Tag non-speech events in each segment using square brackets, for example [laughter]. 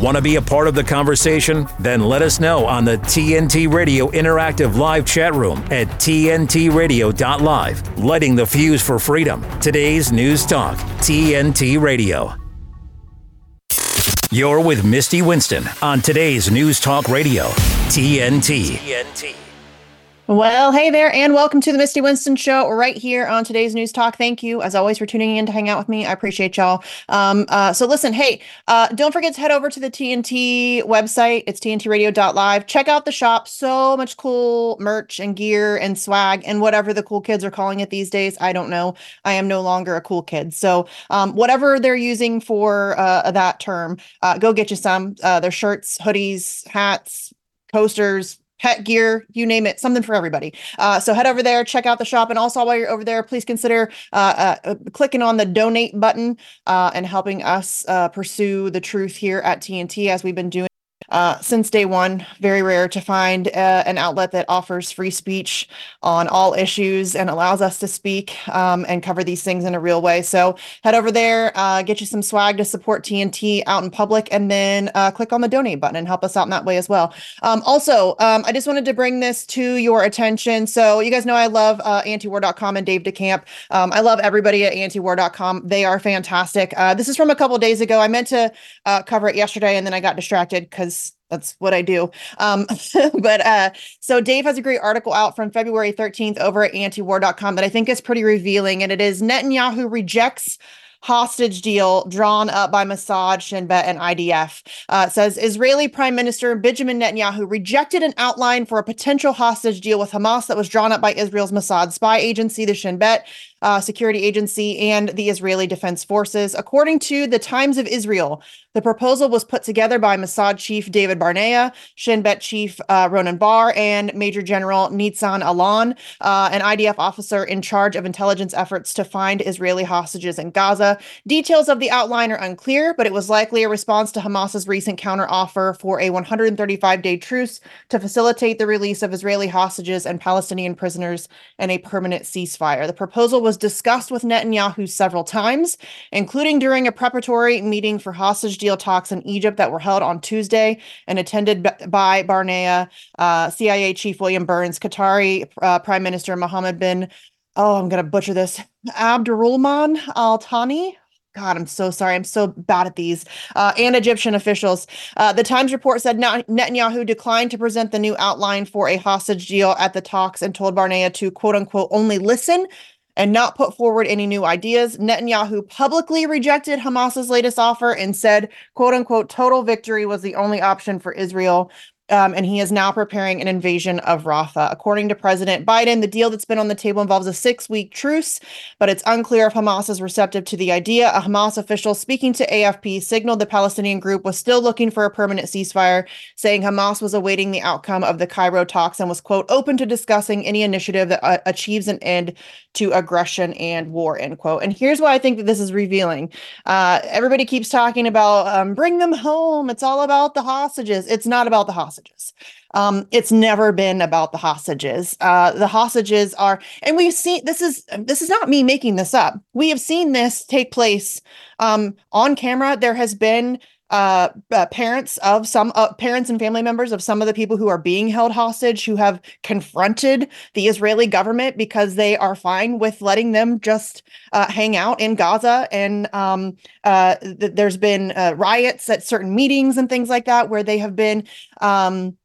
Want to be a part of the conversation? Then let us know on the TNT Radio Interactive Live chat room at TNTRadio.live. Lighting the fuse for freedom. Today's News Talk, TNT Radio. You're with Misty Winston on today's News Talk Radio, TNT. TNT. Well, hey there, and welcome to the Misty Winston Show right here on today's News Talk. Thank you, as always, for tuning in to hang out with me. I appreciate y'all. Um, uh, so, listen, hey, uh, don't forget to head over to the TNT website. It's tntradio.live. Check out the shop. So much cool merch and gear and swag and whatever the cool kids are calling it these days. I don't know. I am no longer a cool kid. So, um, whatever they're using for uh, that term, uh, go get you some. Uh, their shirts, hoodies, hats, coasters, pet gear, you name it, something for everybody. Uh, so head over there, check out the shop. And also while you're over there, please consider uh, uh, clicking on the donate button uh, and helping us uh, pursue the truth here at TNT as we've been doing uh, since day one. Very rare to find uh, an outlet that offers free speech on all issues and allows us to speak um, and cover these things in a real way. So head over there, uh, get you some swag to support TNT out in public, and then uh, click on the donate button and help us out in that way as well. Um, also, um, I just wanted to bring this to your attention. So you guys know I love uh, antiwar.com and Dave DeCamp. Um, I love everybody at antiwar.com. They are fantastic. Uh, this is from a couple days ago. I meant to uh, cover it yesterday and then I got distracted because that's what I do. Um, [laughs] but uh, so Dave has a great article out from February 13th over at antiwar.com that I think is pretty revealing. And it is Netanyahu rejects hostage deal drawn up by Mossad, Shin Bet, and IDF. Uh, says Israeli Prime Minister Benjamin Netanyahu rejected an outline for a potential hostage deal with Hamas that was drawn up by Israel's Mossad spy agency, the Shin Bet, uh, security agency and the Israeli Defense Forces. According to the Times of Israel, the proposal was put together by Mossad Chief David Barnea, Shin Bet Chief uh, Ronen Bar, and Major General Nitzan Alon, uh, an IDF officer in charge of intelligence efforts to find Israeli hostages in Gaza. Details of the outline are unclear, but it was likely a response to Hamas's recent counteroffer for a 135 day truce to facilitate the release of Israeli hostages and Palestinian prisoners and a permanent ceasefire. The proposal was was discussed with Netanyahu several times, including during a preparatory meeting for hostage deal talks in Egypt that were held on Tuesday and attended by Barnea, uh, CIA Chief William Burns, Qatari uh, Prime Minister Mohammed bin, oh, I'm going to butcher this, Abdurrahman Al Thani. God, I'm so sorry. I'm so bad at these. Uh, and Egyptian officials. Uh, the Times report said Netanyahu declined to present the new outline for a hostage deal at the talks and told Barnea to quote unquote only listen and not put forward any new ideas. Netanyahu publicly rejected Hamas's latest offer and said, quote unquote, total victory was the only option for Israel um, and he is now preparing an invasion of Rafah. According to President Biden, the deal that's been on the table involves a six week truce, but it's unclear if Hamas is receptive to the idea. A Hamas official speaking to AFP signaled the Palestinian group was still looking for a permanent ceasefire, saying Hamas was awaiting the outcome of the Cairo talks and was, quote, open to discussing any initiative that uh, achieves an end to aggression and war, end quote. And here's why I think that this is revealing. Uh, everybody keeps talking about um, bring them home. It's all about the hostages. It's not about the hostages hostages. Um, it's never been about the hostages. Uh, the hostages are, and we've seen this is this is not me making this up. We have seen this take place um, on camera. There has been uh, uh, parents of some uh, parents and family members of some of the people who are being held hostage who have confronted the Israeli government because they are fine with letting them just uh, hang out in Gaza. And um, uh, th- there's been uh, riots at certain meetings and things like that where they have been. Um,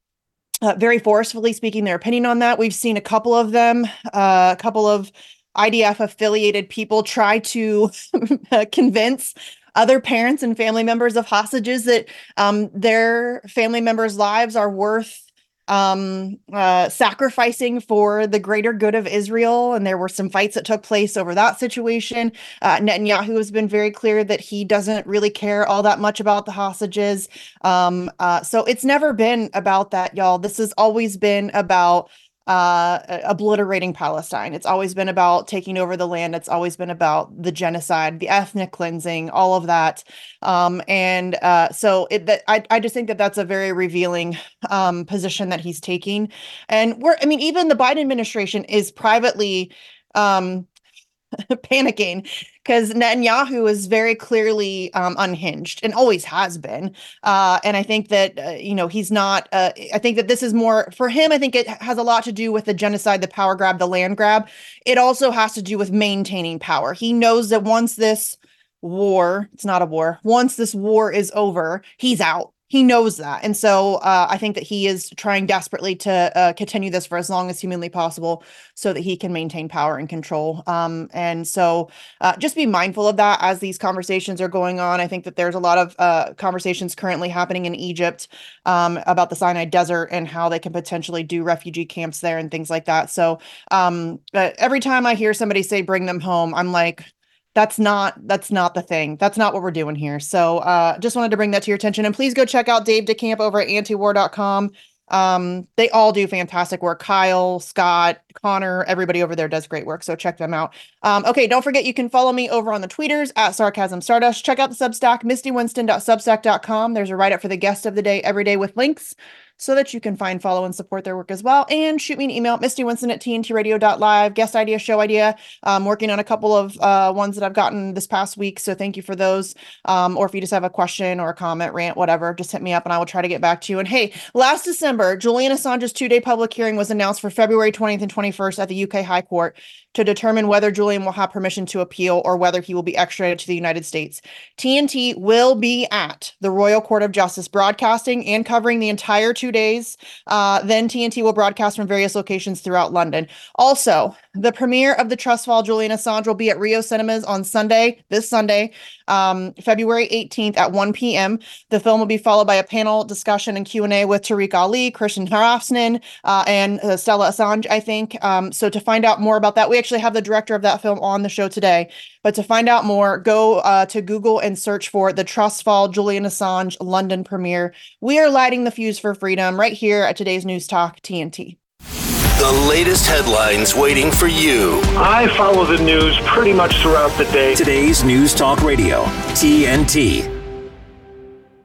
very forcefully speaking their opinion on that. We've seen a couple of them, a couple of IDF affiliated people try to [laughs] convince other parents and family members of hostages that um, their family members' lives are worth um uh sacrificing for the greater good of Israel. And there were some fights that took place over that situation. Uh Netanyahu has been very clear that he doesn't really care all that much about the hostages. Um uh so it's never been about that y'all. This has always been about uh, obliterating Palestine. It's always been about taking over the land. It's always been about the genocide, the ethnic cleansing, all of that. Um, and uh, so it, that, I, I just think that that's a very revealing um, position that he's taking. And we're, I mean, even the Biden administration is privately um, [laughs] panicking because Netanyahu is very clearly um, unhinged and always has been. Uh, and I think that, uh, you know, he's not, uh, I think that this is more for him. I think it has a lot to do with the genocide, the power grab, the land grab. It also has to do with maintaining power. He knows that once this war, it's not a war, once this war is over, he's out he knows that. And so uh, i think that he is trying desperately to uh, continue this for as long as humanly possible so that he can maintain power and control. Um, and so uh, just be mindful of that as these conversations are going on. I think that there's a lot of uh, conversations currently happening in egypt um, about the sinai desert and how they can potentially do refugee camps there and things like that. So um, every time i hear somebody say bring them home i'm like that's not that's not the thing. That's not what we're doing here. So uh just wanted to bring that to your attention. And please go check out dave decamp over at antiwar.com um they all do fantastic work. Kyle scott connor everybody over there does great work. So check them out. Um okay don't forget you can follow me over on the tweeters at sarcasm stardust. Check out the substack mistywinston.substack.com there's a write-up for the guest of the day every day with links so that you can find, follow, and support their work as well. And shoot me an email, Misty Winston at tntradio.live, guest idea, show idea. I'm working on a couple of uh, ones that I've gotten this past week. So thank you for those. Um, or if you just have a question or a comment, rant, whatever, just hit me up and I will try to get back to you. And hey, last December, Julian Assange's two day public hearing was announced for February 20th and 21st at the UK High Court to determine whether Julian will have permission to appeal or whether he will be extradited to the United States. TNT will be at the Royal Court of Justice broadcasting and covering the entire two days. Uh, then TNT will broadcast from various locations throughout London. Also, the premiere of the Trust Fall Julian Assange will be at Rio Cinemas on Sunday, this Sunday, um, February 18th at 1 p.m. The film will be followed by a panel discussion and Q&A with Tariq Ali, Kristinn Hrafnsson, uh, and uh, Stella Assange, I think. Um, so to find out more about that, we actually have the director of that film on the show today. But to find out more, go uh, to Google and search for the Trust Fall Julian Assange London premiere. We are lighting the fuse for freedom right here at today's News Talk TNT. The latest headlines waiting for you. I follow the news pretty much throughout the day. Today's News Talk Radio, TNT.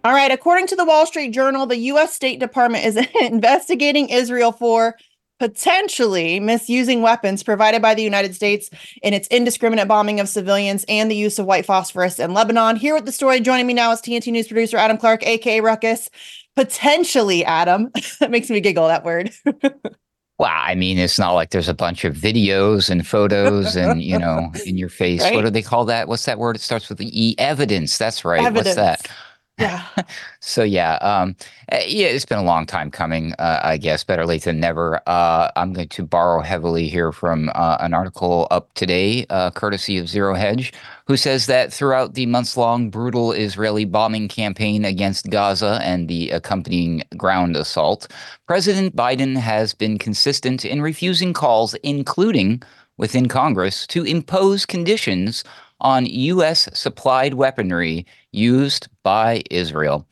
All right. According to the Wall Street Journal, the U.S. State Department is [laughs] investigating Israel for potentially misusing weapons provided by the United States in its indiscriminate bombing of civilians and the use of white phosphorus in Lebanon. Here with the story, joining me now is TNT News producer Adam Clark, aka Ruckus. Potentially, Adam. [laughs] that makes me giggle, that word. Well, I mean, it's not like there's a bunch of videos and photos and, you know, in your face. Right? What do they call that? What's that word? It starts with the E. Evidence. That's right. Evidence. What's that? Yeah. [laughs] so yeah, um, eh, yeah, it's been a long time coming. Uh, I guess better late than never. Uh, I'm going to borrow heavily here from uh, an article up today, uh, courtesy of Zero Hedge, who says that throughout the months-long brutal Israeli bombing campaign against Gaza and the accompanying ground assault, President Biden has been consistent in refusing calls, including within Congress, to impose conditions on U.S. supplied weaponry used by Israel.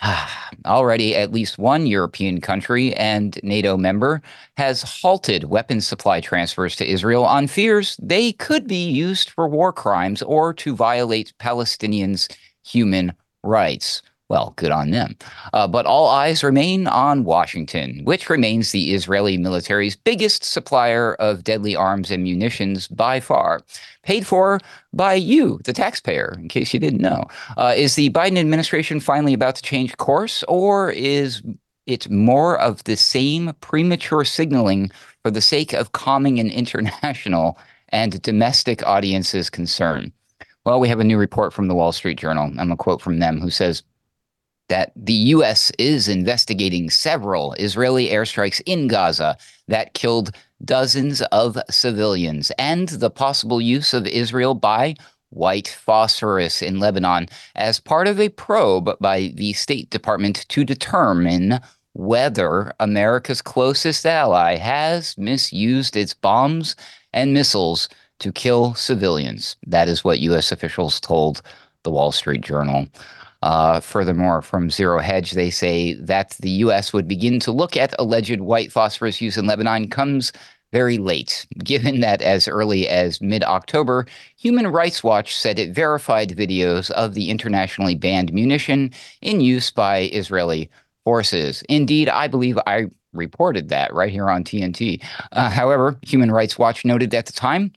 [sighs] Already, at least one European country and NATO member has halted weapons supply transfers to Israel on fears they could be used for war crimes or to violate Palestinians' human rights. Well, good on them. Uh, but all eyes remain on Washington, which remains the Israeli military's biggest supplier of deadly arms and munitions by far, paid for by you, the taxpayer, in case you didn't know. Uh, is the Biden administration finally about to change course, or is it more of the same premature signaling for the sake of calming an [laughs] international and domestic audience's concern? Well, we have a new report from the Wall Street Journal. I'm a quote from them who says, that the U.S. is investigating several Israeli airstrikes in Gaza that killed dozens of civilians and the possible use of Israel by white phosphorus in Lebanon as part of a probe by the State Department to determine whether America's closest ally has misused its bombs and missiles to kill civilians. That is what U.S. officials told the Wall Street Journal. Uh, furthermore, from Zero Hedge, they say that the U.S. would begin to look at alleged white phosphorus use in Lebanon comes very late, [laughs] given that as early as mid October, Human Rights Watch said it verified videos of the internationally banned munition in use by Israeli forces. Indeed, I believe I reported that right here on TNT. Uh, however, Human Rights Watch noted at the time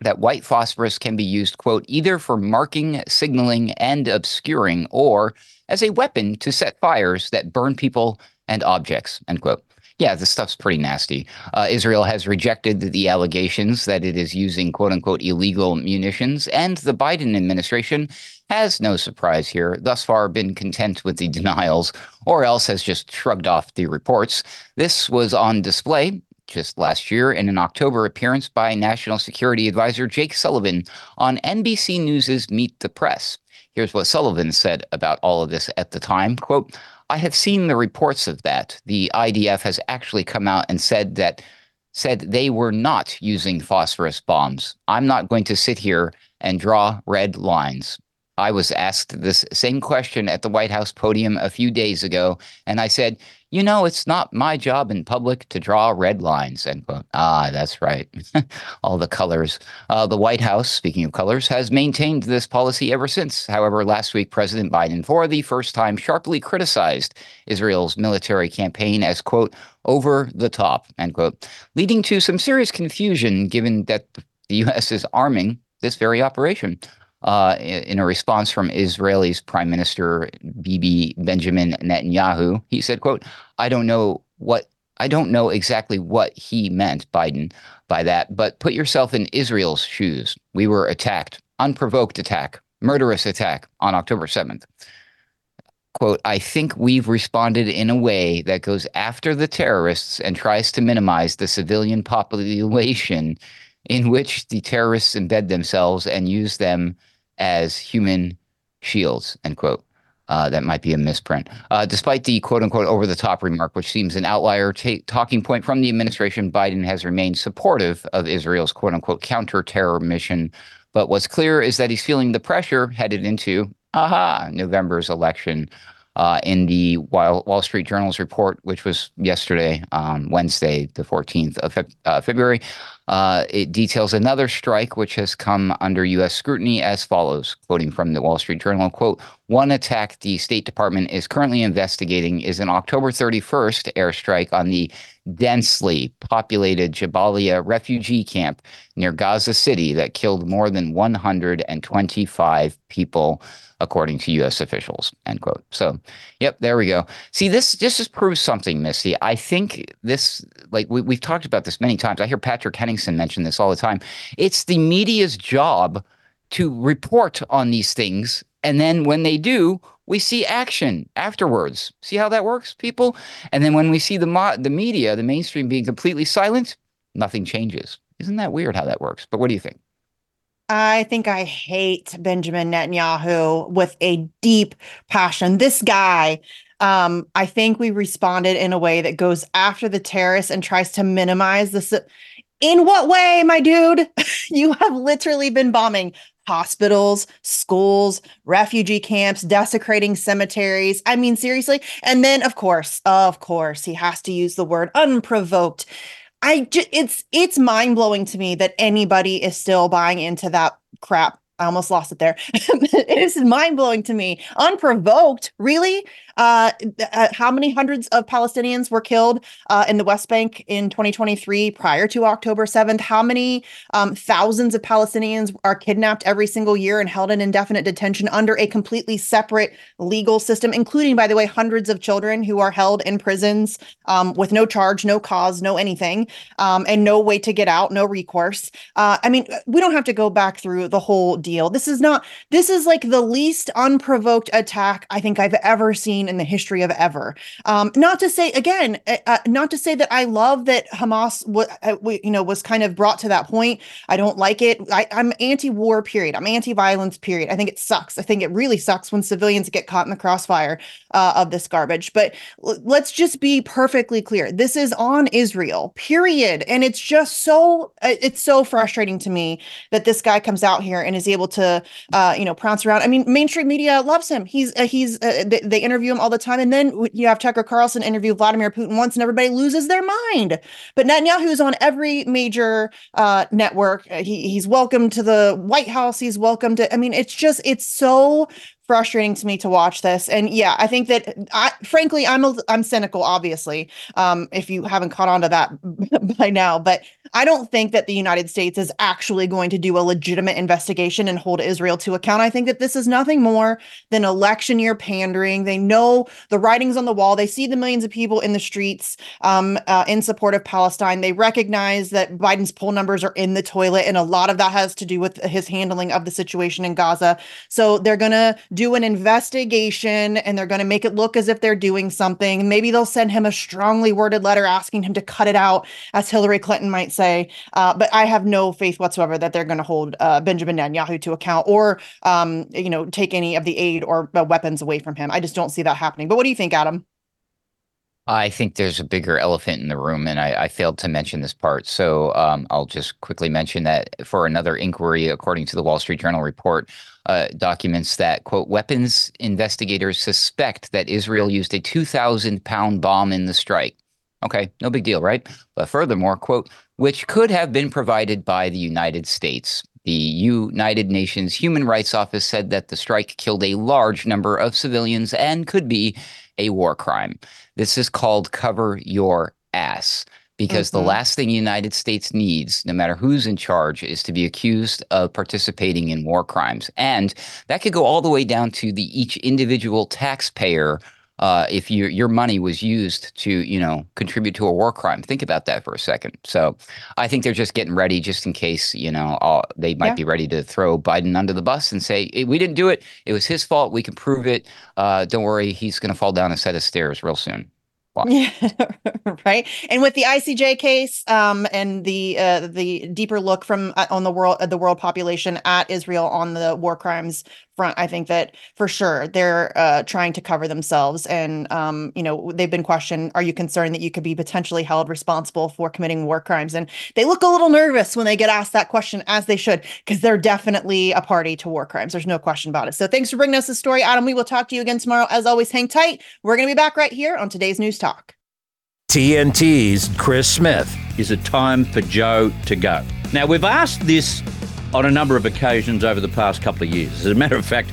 that white phosphorus can be used, quote, either for marking, signaling, and obscuring, or as a weapon to set fires that burn people and objects, end quote. Yeah, this stuff's pretty nasty. Uh, Israel has rejected the allegations that it is using quote unquote illegal munitions, and the Biden administration has no surprise here, thus far been content with the [laughs] denials, or else has just shrugged off the reports. This was on display just last year in an October appearance by National Security Advisor Jake Sullivan on NBC News's Meet the Press. Here's what Sullivan said about all of this at the time. Quote, I have seen the reports of that. The IDF has actually come out and said that said they were not using phosphorus bombs. I'm not going to sit here and draw red lines. I was asked this same question at the White House podium a few days ago, and I said, you know, it's not my job in public to draw red lines, end quote. Ah, that's right. [laughs] All the colors. Uh, the White House, speaking of colors, has maintained this policy ever since. However, last week, President Biden, for the first time, sharply criticized Israel's military campaign as, quote, over the top, end quote, leading to some serious confusion given that the U.S. is arming this very operation uh, in a response from Israel's Prime Minister Bibi Benjamin Netanyahu. He said, "quote I don't know what I don't know exactly what he meant, Biden, by that, but put yourself in Israel's shoes. We were attacked, unprovoked attack, murderous attack on October 7th. Quote, I think we've responded in a way that goes after the terrorists and tries to minimize the civilian population in which the terrorists embed themselves and use them as human shields, end quote. Uh, that might be a misprint. Uh, despite the quote unquote over the top remark, which seems an outlier ta- talking point from the administration, Biden has remained supportive of Israel's quote unquote counter terror mission. But what's clear is that he's feeling the pressure headed into, aha, November's election uh, in the Wall, Wall Street Journal's report, which was yesterday, um, Wednesday, the 14th of Fe- uh, February. Uh, it details another strike which has come under U.S. scrutiny as follows, quoting from the Wall Street Journal, quote, one attack the State Department is currently investigating is an October 31st airstrike on the densely populated Jabalia refugee camp near Gaza City that killed more than 125 people according to U.S. officials. End quote. So, yep, there we go. See, this this just proves something, Misty. I think this, like we, we've talked about this many times. I hear Patrick Henningsen mention this all the time. It's the media's job to report on these things, and then when they do, we see action afterwards. See how that works, people? And then when we see the mo- the media, the mainstream being completely silent, nothing changes. Isn't that weird how that works? But what do you think? I think I hate Benjamin Netanyahu with a deep passion. This guy, um, I think we responded in a way that goes after the terrorists and tries to minimize this. In what way, my dude? [laughs] you have literally been bombing hospitals, schools, refugee camps, desecrating cemeteries. I mean, seriously. And then, of course, of course, he has to use the word unprovoked. I just it's it's mind blowing to me that anybody is still buying into that crap. I almost lost it there. [laughs] it is mind blowing to me. Unprovoked, really? Uh, uh, how many hundreds of Palestinians were killed uh, in the West Bank in 2023 prior to October 7th? How many um, thousands of Palestinians are kidnapped every single year and held in indefinite detention under a completely separate legal system, including, by the way, hundreds of children who are held in prisons um, with no charge, no cause, no anything, um, and no way to get out, no recourse? Uh, I mean, we don't have to go back through the whole deal. This is not, this is like the least unprovoked attack I think I've ever seen in the history of ever. Um, not to say again, uh, uh not to say that I love that Hamas, w- uh, you know, was kind of brought to that point. I don't like it. I, I'm anti-war. Period. I'm anti-violence. Period. I think it sucks. I think it really sucks when civilians get caught in the crossfire uh, of this garbage. But l- let's just be perfectly clear. This is on Israel. Period. And it's just so uh, it's so frustrating to me that this guy comes out here and is able to, uh, you know, prance around. I mean, mainstream media loves him. He's he's they, they interview him all the time. And then you have Tucker Carlson interview Vladimir Putin once, and everybody loses their mind. But Netanyahu is on every major uh, network. Uh, he, he's welcome to the White House. He's welcome to. I mean, it's just it's so frustrating to me to watch this. And yeah, I think that I frankly I'm a, I'm cynical obviously. Um if you haven't caught on to that [laughs] by now, but I don't think that the United States is actually going to do a legitimate investigation and hold Israel to account. I think that this is nothing more than election year pandering. They know the writings on the wall. They see the millions of people in the streets um, uh, in support of Palestine. They recognize that Biden's poll numbers are in the toilet, and a lot of that has to do with his handling of the situation in Gaza. So they're going to do an investigation and they're going to make it look as if they're doing something. Maybe they'll send him a strongly worded letter asking him to cut it out, as Hillary Clinton might say. Uh, but I have no faith whatsoever that they're going to hold uh, Benjamin Netanyahu to account or, um, you know, take any of the aid or uh, weapons away from him. I just don't see that happening. But what do you think, Adam? I think there's a bigger elephant in the room, and I, I failed to mention this part. So um, I'll just quickly mention that for another inquiry, according to the Wall Street Journal report, uh, documents that, quote, weapons investigators suspect that Israel used a 2,000 pound bomb in the strike. Okay, no big deal, right? But furthermore, quote, which could have been provided by the United States. The United Nations Human Rights Office said that the strike killed a large number of civilians and could be a war crime. This is called cover your ass because mm-hmm. the last thing the United States needs, no matter who's in charge, is to be accused of participating in war crimes. And that could go all the way down to the each individual taxpayer uh, if your your money was used to you know contribute to a war crime. Think about that for a second. So I think they're just getting ready, just in case you know all, they might yeah. be ready to throw Biden under the bus and say we didn't do it. It was his fault. We can prove it. Uh, don't worry, he's going to fall down a set of stairs real soon. Yeah, [laughs] right. And with the ICJ case, um, and the uh, the deeper look from uh, on the world uh, the world population at Israel on the war crimes front, I think that for sure they're uh, trying to cover themselves. And um, you know, they've been questioned: Are you concerned that you could be potentially held responsible for committing war crimes? And they look a little nervous when they get asked that question, as they should, because they're definitely a party to war crimes. There's no question about it. So thanks for bringing us the story, Adam. We will talk to you again tomorrow. As always, hang tight. We're going to be back right here on today's News Talk. TNT's Chris Smith. Is it time for Joe to go? Now, we've asked this on a number of occasions over the past couple of years. As a matter of fact,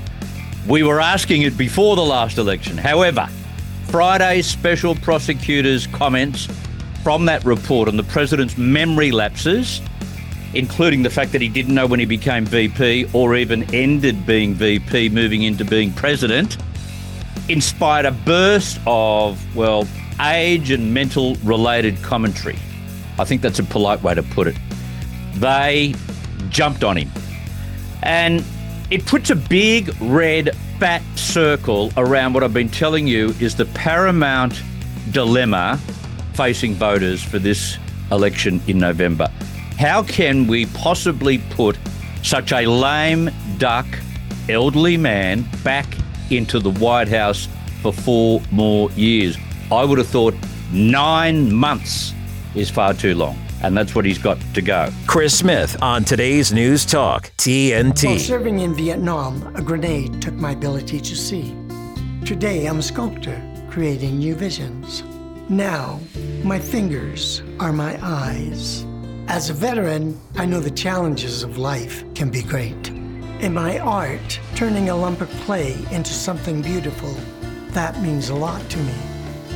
we were asking it before the last election. However, Friday's special prosecutor's comments from that report on the president's memory lapses, including the fact that he didn't know when he became VP or even ended being VP, moving into being president, inspired a burst of, well, age and mental related commentary. I think that's a polite way to put it. They jumped on him. And it puts a big red fat circle around what I've been telling you is the paramount dilemma facing voters for this election in November. How can we possibly put such a lame duck elderly man back into the White House for four more years? I would have thought nine months is far too long. And that's what he's got to go. Chris Smith on today's News Talk, TNT. While serving in Vietnam, a grenade took my ability to see. Today, I'm a sculptor, creating new visions. Now, my fingers are my eyes. As a veteran, I know the challenges of life can be great. In my art, turning a lump of clay into something beautiful, that means a lot to me.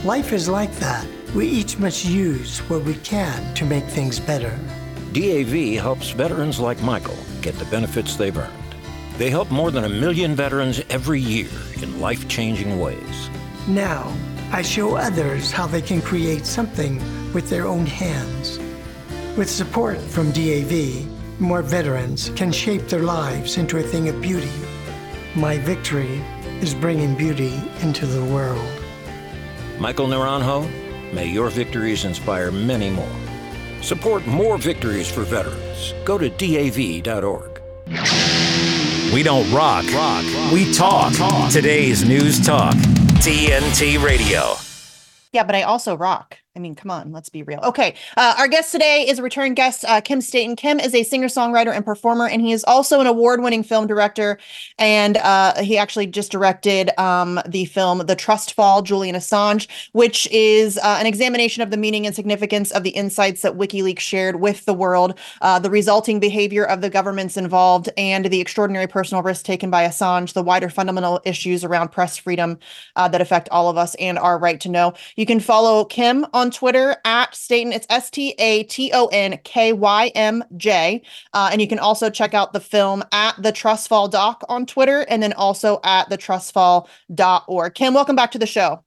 Life is like that. We each must use what we can to make things better. DAV helps veterans like Michael get the benefits they've earned. They help more than a million veterans every year in life changing ways. Now, I show others how they can create something with their own hands. With support from DAV, more veterans can shape their lives into a thing of beauty. My victory is bringing beauty into the world. Michael Naranjo, may your victories inspire many more. Support more victories for veterans. Go to DAV.org. We don't rock, rock. We talk. talk. Today's News Talk, TNT Radio. Yeah, but I also rock. I mean, come on, let's be real. Okay. Uh, our guest today is a return guest, uh, Kym Staton. Kym is a singer songwriter and performer, and he is also an award winning film director. And uh, he actually just directed um, the film The Trust Fall, Julian Assange, which is uh, an examination of the meaning and significance of the insights that WikiLeaks shared with the world, uh, the resulting behavior of the governments involved, and the extraordinary personal risk taken by Assange, the wider fundamental issues around press freedom uh, that affect all of us and our right to know. You can follow Kym on on Twitter at Staton. It's S T A T O N K Y M J. Uh, and you can also check out the film at the Trustfall Doc on Twitter and then also at the trustfall.org. Kym, welcome back to the show.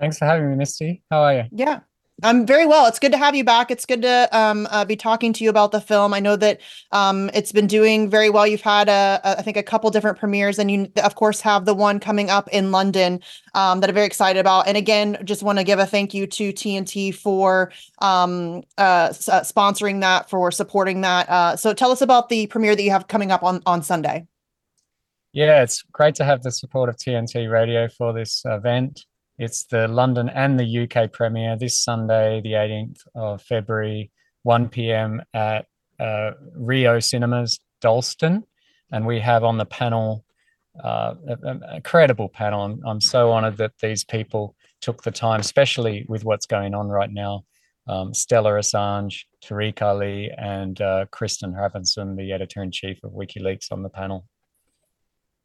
Thanks for having me, Misty. How are you? Yeah. I'm very well. It's good to have you back. It's good to um, uh, be talking to you about the film. I know that um, it's been doing very well. You've had, a, a, I think, a couple different premieres, and you, of course, have the one coming up in London um, that I'm very excited about. And again, just want to give a thank you to TNT for um, uh, uh, sponsoring that, for supporting that. Uh, so, tell us about the premiere that you have coming up on on Sunday. Yeah, it's great to have the support of TNT Radio for this event. It's the London and the UK premiere this Sunday, the 18th of February, 1 p.m. at uh, Rio Cinemas, Dalston. And we have on the panel uh, a, a, credible panel. I'm, I'm so honored that these people took the time, especially with what's going on right now. Um, Stella Assange, Tariq Ali, and uh, Kristinn Hrafnsson, the editor in chief of WikiLeaks, on the panel.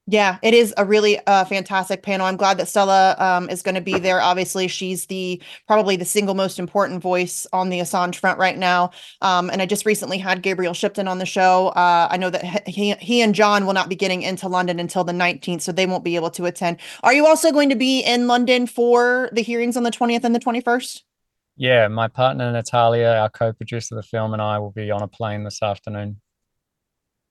Yeah, it is a really uh, fantastic panel. I'm glad that Stella um, is going to be there. Obviously, she's the probably the single most important voice on the Assange front right now. Um, and I just recently had Gabriel Shipton on the show. Uh, I know that he he and John will not be getting into London until the 19th, so they won't be able to attend. Are you also going to be in London for the hearings on the 20th and the 21st? Yeah, my partner Natalia, our co-producer of the film, and I will be on a plane this afternoon.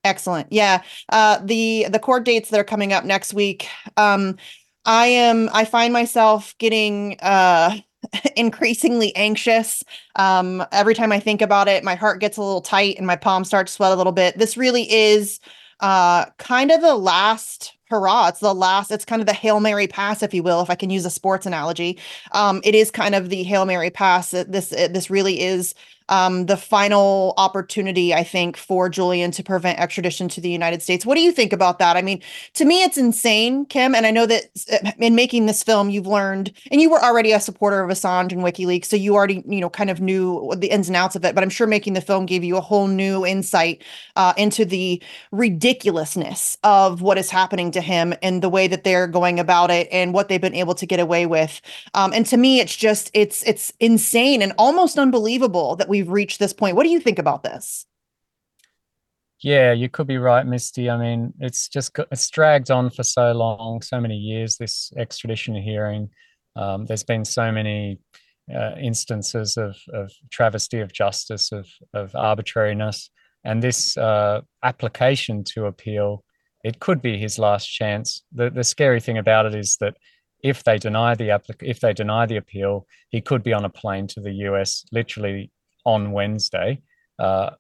Excellent. Yeah. Uh, the the court dates that are coming up next week. Um, I am. I find myself getting uh, [laughs] increasingly anxious. Um, every time I think about it, my heart gets a little tight and my palms start to sweat a little bit. This really is uh, kind of the last hurrah. It's the last, it's kind of the Hail Mary pass, if you will, if I can use a sports analogy. Um, it is kind of the Hail Mary pass. This, this really is um, the final opportunity, I think, for Julian to prevent extradition to the United States. What do you think about that? I mean, to me, it's insane, Kym. And I know that uh, in making this film, you've learned, and you were already a supporter of Assange and WikiLeaks, so you already, you know, kind of knew the ins and outs of it. But I'm sure making the film gave you a whole new insight uh, into the ridiculousness of what is happening to him and the way that they're going about it and what they've been able to get away with. Um, and to me, it's just, it's, it's insane and almost unbelievable that we've reached this point. What do you think about this? Yeah, you could be right, Misty. I mean, it's just it's dragged on for so long, so many years. This extradition hearing, um, there's been so many uh, instances of, of travesty of justice, of of arbitrariness, and this uh, application to appeal, it could be his last chance. The the scary thing about it is that if they deny the applic- if they deny the appeal, he could be on a plane to the US literally on Wednesday. Uh,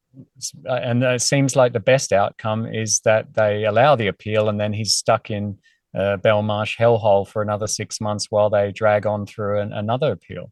and it seems like the best outcome is that they allow the appeal and then he's stuck in uh, Belmarsh hellhole for another six months while they drag on through an, another appeal.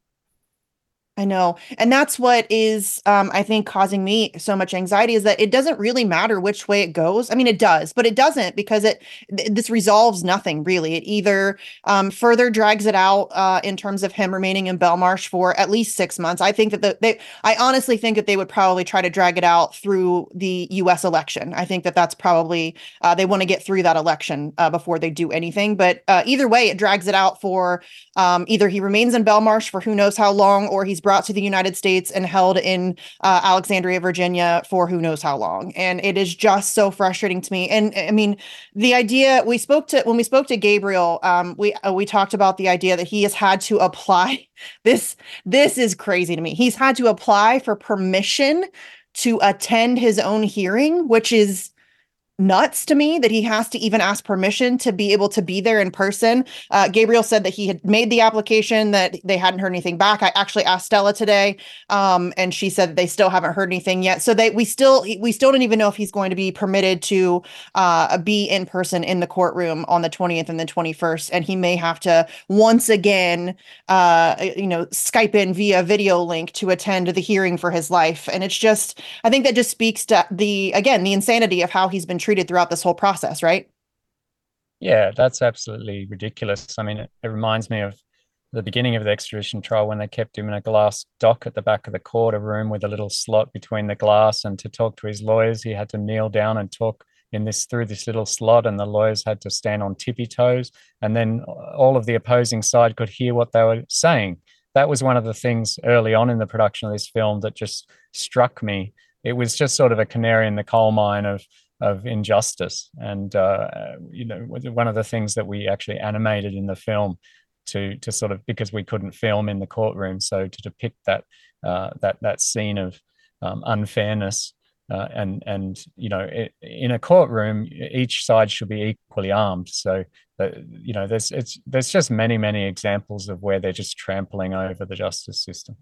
I know. And that's what is, um, I think, causing me so much anxiety is that it doesn't really matter which way it goes. I mean, it does, but it doesn't because it, th- this resolves nothing really. It either um, further drags it out uh, in terms of him remaining in Belmarsh for at least six months. I think that the, they, I honestly think that they would probably try to drag it out through the US election. I think that that's probably, uh, they want to get through that election uh, before they do anything. But uh, either way, it drags it out for um, either he remains in Belmarsh for who knows how long or he's brought to the United States and held in uh, Alexandria, Virginia for who knows how long. And it is just so frustrating to me. And I mean, the idea we spoke to when we spoke to Gabriel, um, we uh, we talked about the idea that he has had to apply [laughs] this. This is crazy to me. He's had to apply for permission to attend his own hearing, which is nuts to me that he has to even ask permission to be able to be there in person. Uh, Gabriel said that he had made the application, that they hadn't heard anything back. I actually asked Stella today, um, and she said they still haven't heard anything yet. So they we still we still don't even know if he's going to be permitted to uh, be in person in the courtroom on the 20th and the 21st, and he may have to once again, uh, you know, Skype in via video link to attend the hearing for his life. And it's just, I think that just speaks to the again the insanity of how he's been treated throughout this whole process, right? Yeah, that's absolutely ridiculous. I mean, it, it reminds me of the beginning of the extradition trial when they kept him in a glass dock at the back of the court, a room with a little slot between the glass, and to talk to his lawyers, he had to kneel down and talk in this through this little slot, and the lawyers had to stand on tippy toes, and then all of the opposing side could hear what they were saying. That was one of the things early on in the production of this film that just struck me. It was just sort of a canary in the coal mine of of injustice. And uh, you know, one of the things that we actually animated in the film to to sort of because we couldn't film in the courtroom, so to depict that uh, that that scene of um, unfairness. Uh, and and you know it, in a courtroom each side should be equally armed so that you know there's it's there's just many many examples of where they're just trampling over the justice system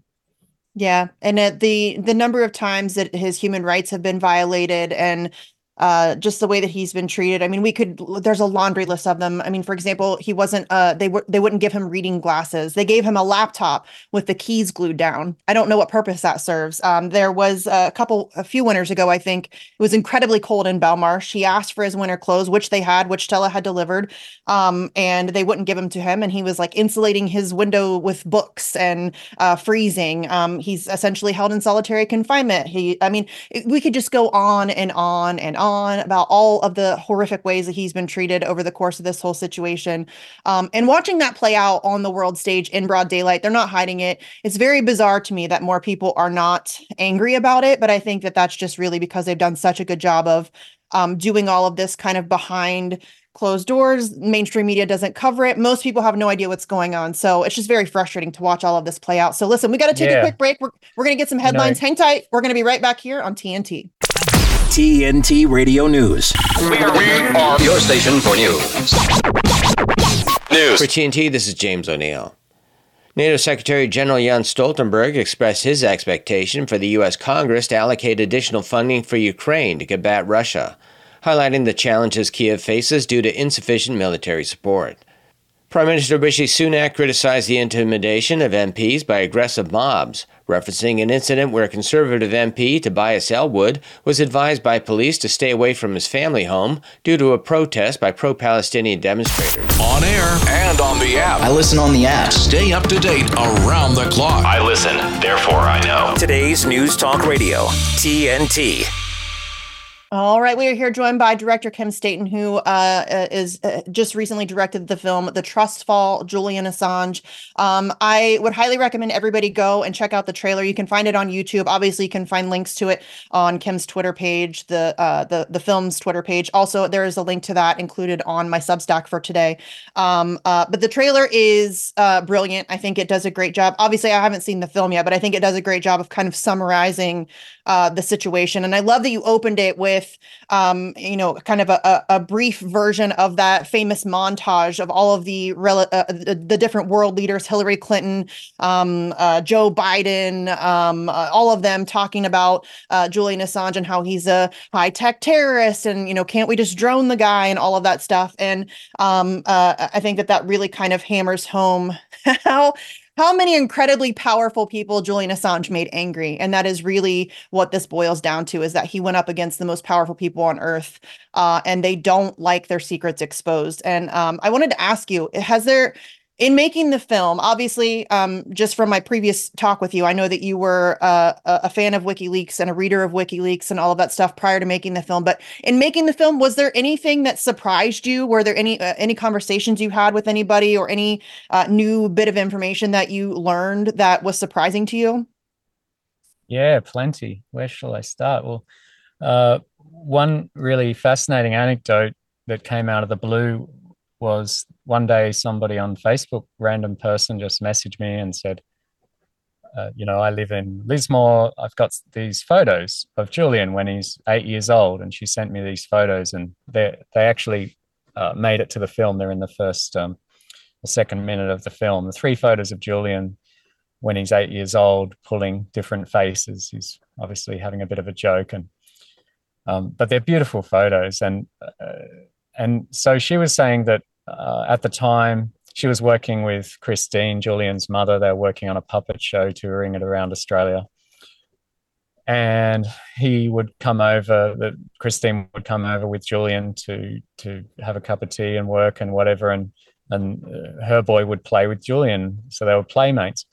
yeah and the the number of times that his human rights have been violated and uh, just the way that he's been treated. I mean, we could. There's a laundry list of them. I mean, for example, he wasn't. Uh, they were. They wouldn't give him reading glasses. They gave him a laptop with the keys glued down. I don't know what purpose that serves. Um, there was a couple, a few winters ago, I think it was incredibly cold in Belmarsh. He asked for his winter clothes, which they had, which Stella had delivered, um, and they wouldn't give them to him. And he was like insulating his window with books and uh, freezing. Um, he's essentially held in solitary confinement. He, I mean, we could just go on and on and on about all of the horrific ways that he's been treated over the course of this whole situation. Um, and watching that play out on the world stage in broad daylight, they're not hiding it. It's very bizarre to me that more people are not angry about it, but I think that that's just really because they've done such a good job of um, doing all of this kind of behind closed doors. Mainstream media doesn't cover it. Most people have no idea what's going on. So it's just very frustrating to watch all of this play out. So listen, we got to take yeah. a quick break. We're, we're going to get some headlines. Hang tight. We're going to be right back here on TNT. TNT Radio News. We are, we are your station for news. News. For TNT, this is James O'Neill. NATO Secretary General Jens Stoltenberg expressed his expectation for the U.S. Congress to allocate additional funding for Ukraine to combat Russia, highlighting the challenges Kiev faces due to insufficient military support. Prime Minister Rishi Sunak criticized the intimidation of MPs by aggressive mobs, referencing an incident where a Conservative MP, Tobias Ellwood, was advised by police to stay away from his family home due to a protest by pro Palestinian demonstrators. On air and on the app. I listen on the app. Stay up to date around the clock. I listen, therefore I know. Today's News Talk Radio, TNT. All right, we are here joined by director Kym Staton, who uh, uh, is uh, just recently directed the film "The Trust Fall." Julian Assange. Um, I would highly recommend everybody go and check out the trailer. You can find it on YouTube. Obviously, you can find links to it on Kym's Twitter page, the uh, the the film's Twitter page. Also, there is a link to that included on my Substack for today. Um, uh, but the trailer is uh, brilliant. I think it does a great job. Obviously, I haven't seen the film yet, but I think it does a great job of kind of summarizing the situation. And I love that you opened it with um, you know kind of a, a, brief version of that famous montage of all of the rel- uh, the, different world leaders hillary clinton um, uh, joe biden um, uh, all of them talking about uh, julian assange and how he's a high-tech terrorist and you know can't we just drone the guy and all of that stuff and um, uh, i think that that really kind of hammers home [laughs] how how many incredibly powerful people Julian Assange made angry. And that is really what this boils down to is that he went up against the most powerful people on earth uh, and they don't like their secrets exposed. And um, I wanted to ask you, has there in making the film, obviously, um, just from my previous talk with you, I know that you were uh, a fan of WikiLeaks and a reader of WikiLeaks and all of that stuff prior to making the film. But in making the film, was there anything that surprised you? Were there any uh, any conversations you had with anybody or any uh, new bit of information that you learned that was surprising to you? Yeah, plenty. Where shall I start? Well, uh, one really fascinating anecdote that came out of the blue was one day somebody on Facebook, random person, just messaged me and said, uh, you know, I live in Lismore. I've got these photos of Julian when he's eight years old, and she sent me these photos, and they they actually uh, made it to the film. They're in the first, um, the second minute of the film. The three photos of Julian when he's eight years old, pulling different faces. He's obviously having a bit of a joke, and um, but they're beautiful photos. And uh, and so she was saying that uh, at the time she was working with Christine, Julian's mother. They were working on a puppet show, touring it around Australia. And he would come over. That Christine would come over with Julian to to have a cup of tea and work and whatever. And and uh, her boy would play with Julian, so they were playmates.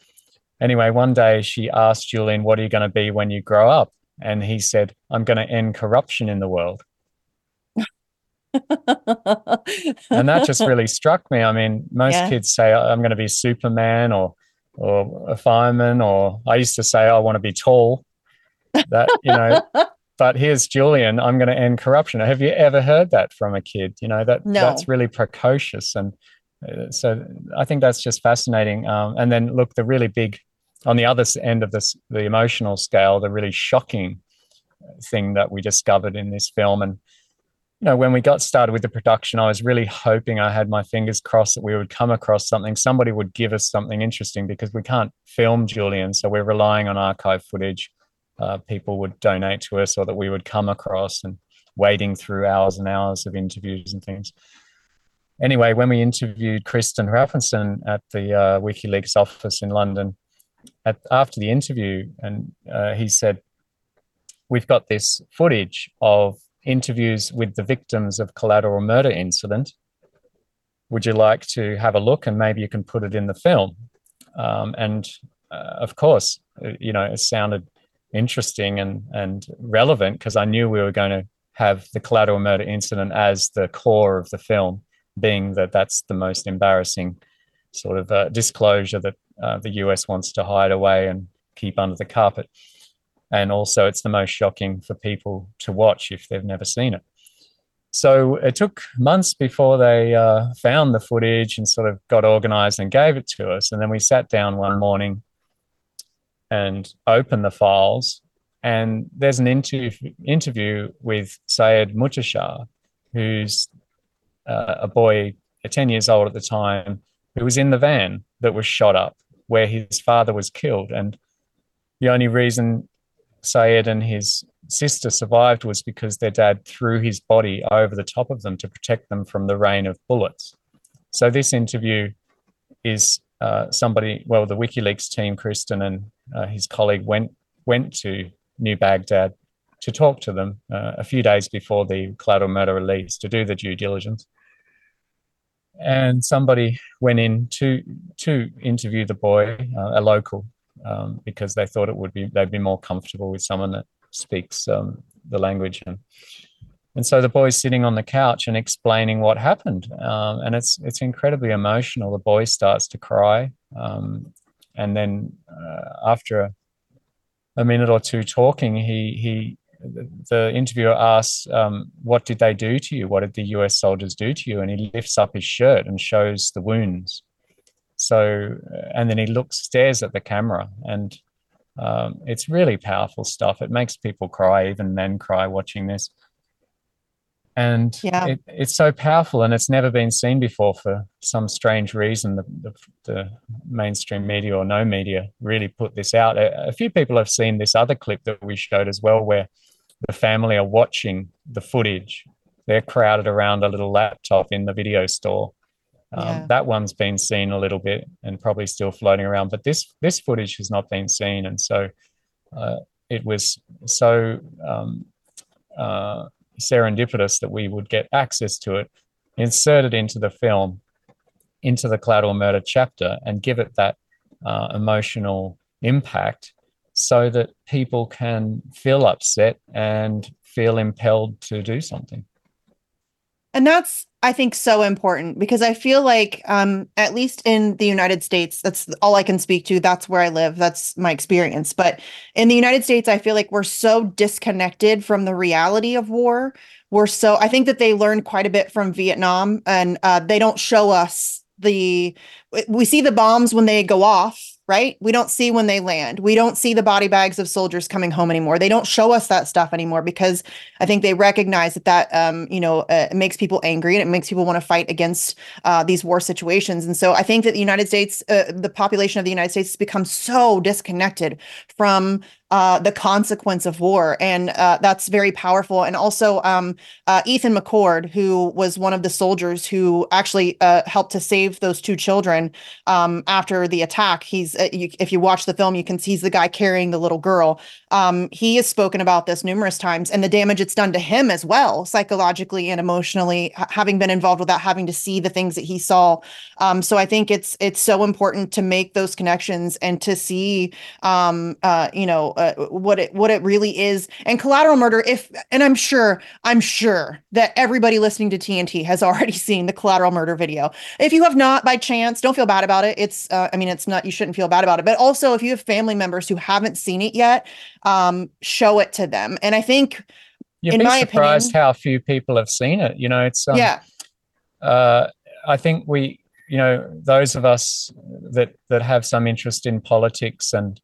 Anyway, one day she asked Julian, "What are you going to be when you grow up?" And he said, "I'm going to end corruption in the world." And that just really [laughs] struck me. I mean, most yeah. kids say I'm going to be Superman or or a fireman, or I used to say I want to be tall. That you know, [laughs] but here's Julian. I'm going to end corruption. Have you ever heard that from a kid? You know that no. that's really precocious, and uh, so I think that's just fascinating. Um, and then look, the really big on the other end of this, the emotional scale, the really shocking thing that we discovered in this film, and you know, when we got started with the production, I was really hoping I had my fingers crossed that we would come across something. Somebody would give us something interesting because we can't film Julian. So we're relying on archive footage. Uh, people would donate to us or that we would come across and wading through hours and hours of interviews and things. Anyway, when we interviewed Kristinn Hrafnsson at the uh, WikiLeaks office in London, at, after the interview, and uh, he said, We've got this footage of interviews with the victims of collateral murder incident. Would you like to have a look and maybe you can put it in the film? Um, and uh, of course, you know, it sounded interesting and, and relevant because I knew we were going to have the collateral murder incident as the core of the film, being that that's the most embarrassing sort of uh, disclosure that uh, the US wants to hide away and keep under the carpet and also it's the most shocking for people to watch if they've never seen it. So it took months before they uh, found the footage and sort of got organized and gave it to us. And then we sat down one morning and opened the files. And there's an interview, interview with Sayed Mutashar, who's uh, a boy, 10 years old at the time, who was in the van that was shot up where his father was killed. And the only reason Sayed and his sister survived was because their dad threw his body over the top of them to protect them from the rain of bullets. So this interview is uh, somebody, well, the WikiLeaks team, Kristinn and uh, his colleague went went to New Baghdad to talk to them uh, a few days before the collateral murder release to do the due diligence. And somebody went in to to interview the boy, uh, a local um, because they thought it would be they'd be more comfortable with someone that speaks um, the language. And and so the boy's sitting on the couch and explaining what happened um, and it's it's incredibly emotional. The boy starts to cry um, and then uh, after a, a, minute or two talking he he the interviewer asks um, what did they do to you? What did the us soldiers do to you? And he lifts up his shirt and shows the wounds so, and then he looks, stares at the camera, and um, it's really powerful stuff. It makes people cry, even men cry watching this. And yeah. it, it's so powerful, and it's never been seen before for some strange reason. The, the, the mainstream media or no media really put this out. A, a few people have seen this other clip that we showed as well, where the family are watching the footage. They're crowded around a little laptop in the video store um, yeah. That one's been seen a little bit and probably still floating around, but this this footage has not been seen, and so uh, it was so um, uh, serendipitous that we would get access to it, insert it into the film, into the collateral murder chapter, and give it that uh, emotional impact, so that people can feel upset and feel impelled to do something. And that's I think so important because I feel like um at least in the United States that's all I can speak to. That's where I live. That's my experience. But in the United States I feel like we're so disconnected from the reality of war. We're so I think that they learned quite a bit from Vietnam and uh, they don't show us the we see the bombs when they go off right? We don't see when they land. We don't see the body bags of soldiers coming home anymore. They don't show us that stuff anymore because I think they recognize that that um, you know uh, makes people angry and it makes people want to fight against uh, these war situations. And so I think that the United States, uh, the population of the United States, has become so disconnected from uh, the consequence of war, and uh, that's very powerful. And also, um, uh, Ethan McCord, who was one of the soldiers who actually uh, helped to save those two children um, after the attack. He's, uh, you, if you watch the film, you can see he's the guy carrying the little girl. Um, he has spoken about this numerous times and the damage it's done to him as well, psychologically and emotionally, having been involved without having to see the things that he saw. Um, so I think it's it's so important to make those connections and to see, um, uh, you know uh, what it what it really is. And collateral murder, if and I'm sure I'm sure that everybody listening to TNT has [laughs] already seen the collateral murder video. If you have not by chance, don't feel bad about it. It's uh, I mean it's not you shouldn't feel bad about it. But also if you have family members who haven't seen it yet, um, show it to them. And I think You'd in be my surprised opinion, how few people have seen it. You know, it's um, yeah. uh, I think we, you know, those of us that that have some interest in politics and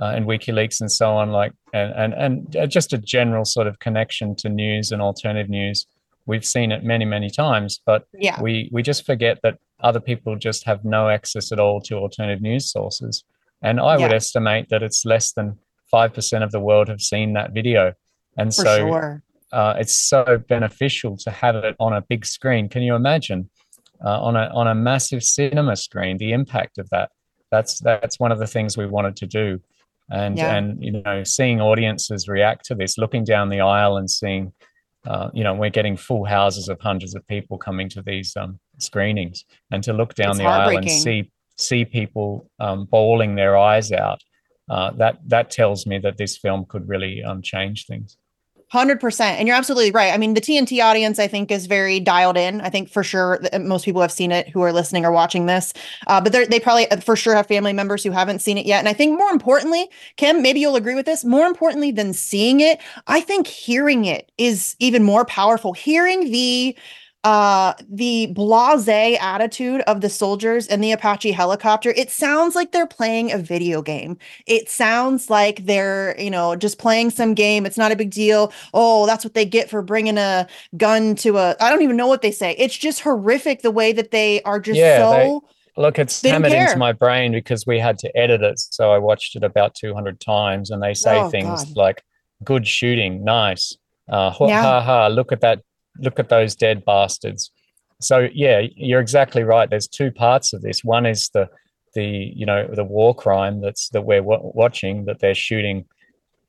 uh, and WikiLeaks and so on, like and and and uh, just a general sort of connection to news and alternative news. We've seen it many many times, but Yeah. we we just forget that other people just have no access at all to alternative news sources. And I would estimate that it's less than five percent of the world have seen that video, and For so sure. uh, it's so beneficial to have it on a big screen. Can you imagine uh, on a on a massive cinema screen the impact of that? That's that's one of the things we wanted to do, and Yeah. and you know seeing audiences react to this, looking down the aisle and seeing, uh, you know, we're getting full houses of hundreds of people coming to these um, screenings, and to look down It's the aisle and see see people um, bawling their eyes out. Uh, that that tells me that this film could really um, change things. Hundred percent, and you're absolutely right. I mean, the TNT audience, I think, is very dialed in. I think for sure that most people have seen it who are listening or watching this, uh, but they're- probably uh, for sure have family members who haven't seen it yet. And I think more importantly, Kym, maybe you'll agree with this. More importantly than seeing it, I think hearing it is even more powerful. Hearing the uh the blase attitude of the soldiers in the apache helicopter it sounds like they're playing a video game it sounds like they're you know just playing some game it's not a big deal oh that's what they get for bringing a gun to a i don't even know what they say it's just horrific the way that they are just Yeah, so Look, it's They hammered into my brain because we had to edit it. So I watched it about 200 times and they say Oh, things God. like, good shooting, nice. Uh, ha, Yeah. ha, ha, look at that. Look at those dead bastards. So yeah, you're exactly right. There's two parts of this. One is the, the you know, the war crime that's that we're wa- watching that they're shooting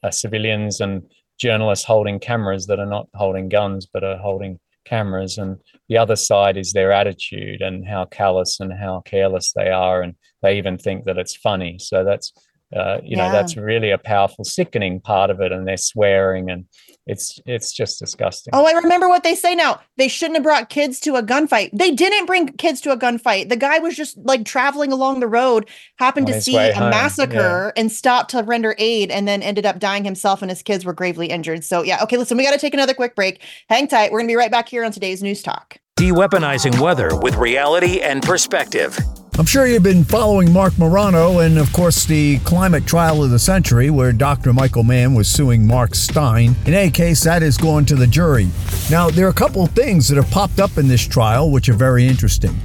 uh, civilians and journalists holding cameras that are not holding guns but are holding cameras and the other side is their attitude and how callous and how careless they are and they even think that it's funny so that's uh, you know that's really a powerful sickening part of it and they're swearing and it's it's just disgusting Oh, I remember what they say now. They shouldn't have brought kids to a gunfight. They didn't bring kids to a gunfight. The guy was just like traveling along the road, happened On to see a home, massacre and stopped to render aid and then ended up dying himself and his kids were gravely injured. So, yeah, okay, listen, we got to take another quick break. Hang tight. We're going to be right back here on today's News Talk. De-weaponizing weather with reality and perspective. I'm sure you've been following Marc Morano and, of course, the climate trial of the century where Dr. Michael Mann was suing Mark Steyn. In any case, that is going to the jury. Now, there are a couple of things that have popped up in this trial which are very interesting.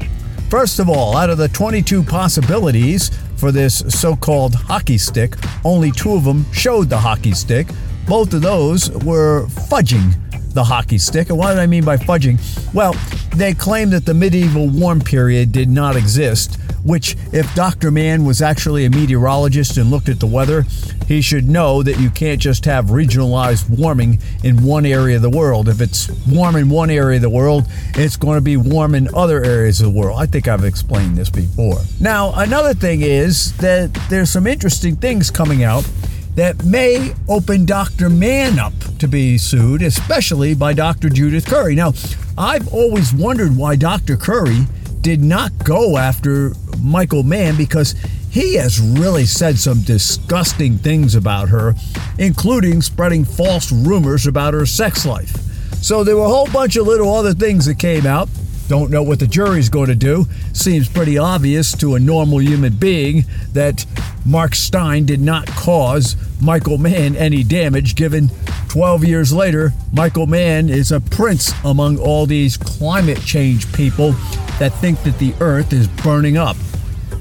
First of all, out of the 22 possibilities for this so called hockey stick, only two of them showed the hockey stick. Both of those were fudging the hockey stick. And what do I mean by fudging? Well, they claim that the medieval warm period did not exist, which, if Dr. Mann was actually a meteorologist and looked at the weather, he should know that you can't just have regionalized warming in one area of the world. If it's warm in one area of the world, it's going to be warm in other areas of the world. I think I've explained this before. Now, another thing is that there's some interesting things coming out that may open Dr. Mann up to be sued, especially by Dr. Judith Curry. Now, I've always wondered why Dr. Curry did not go after Michael Mann because he has really said some disgusting things about her, including spreading false rumors about her sex life. So there were a whole bunch of little other things that came out. Don't know what the jury's going to do. Seems pretty obvious to a normal human being that Mark Steyn did not cause Michael Mann any damage, given 12 years later, Michael Mann is a prince among all these climate change people that think that the earth is burning up.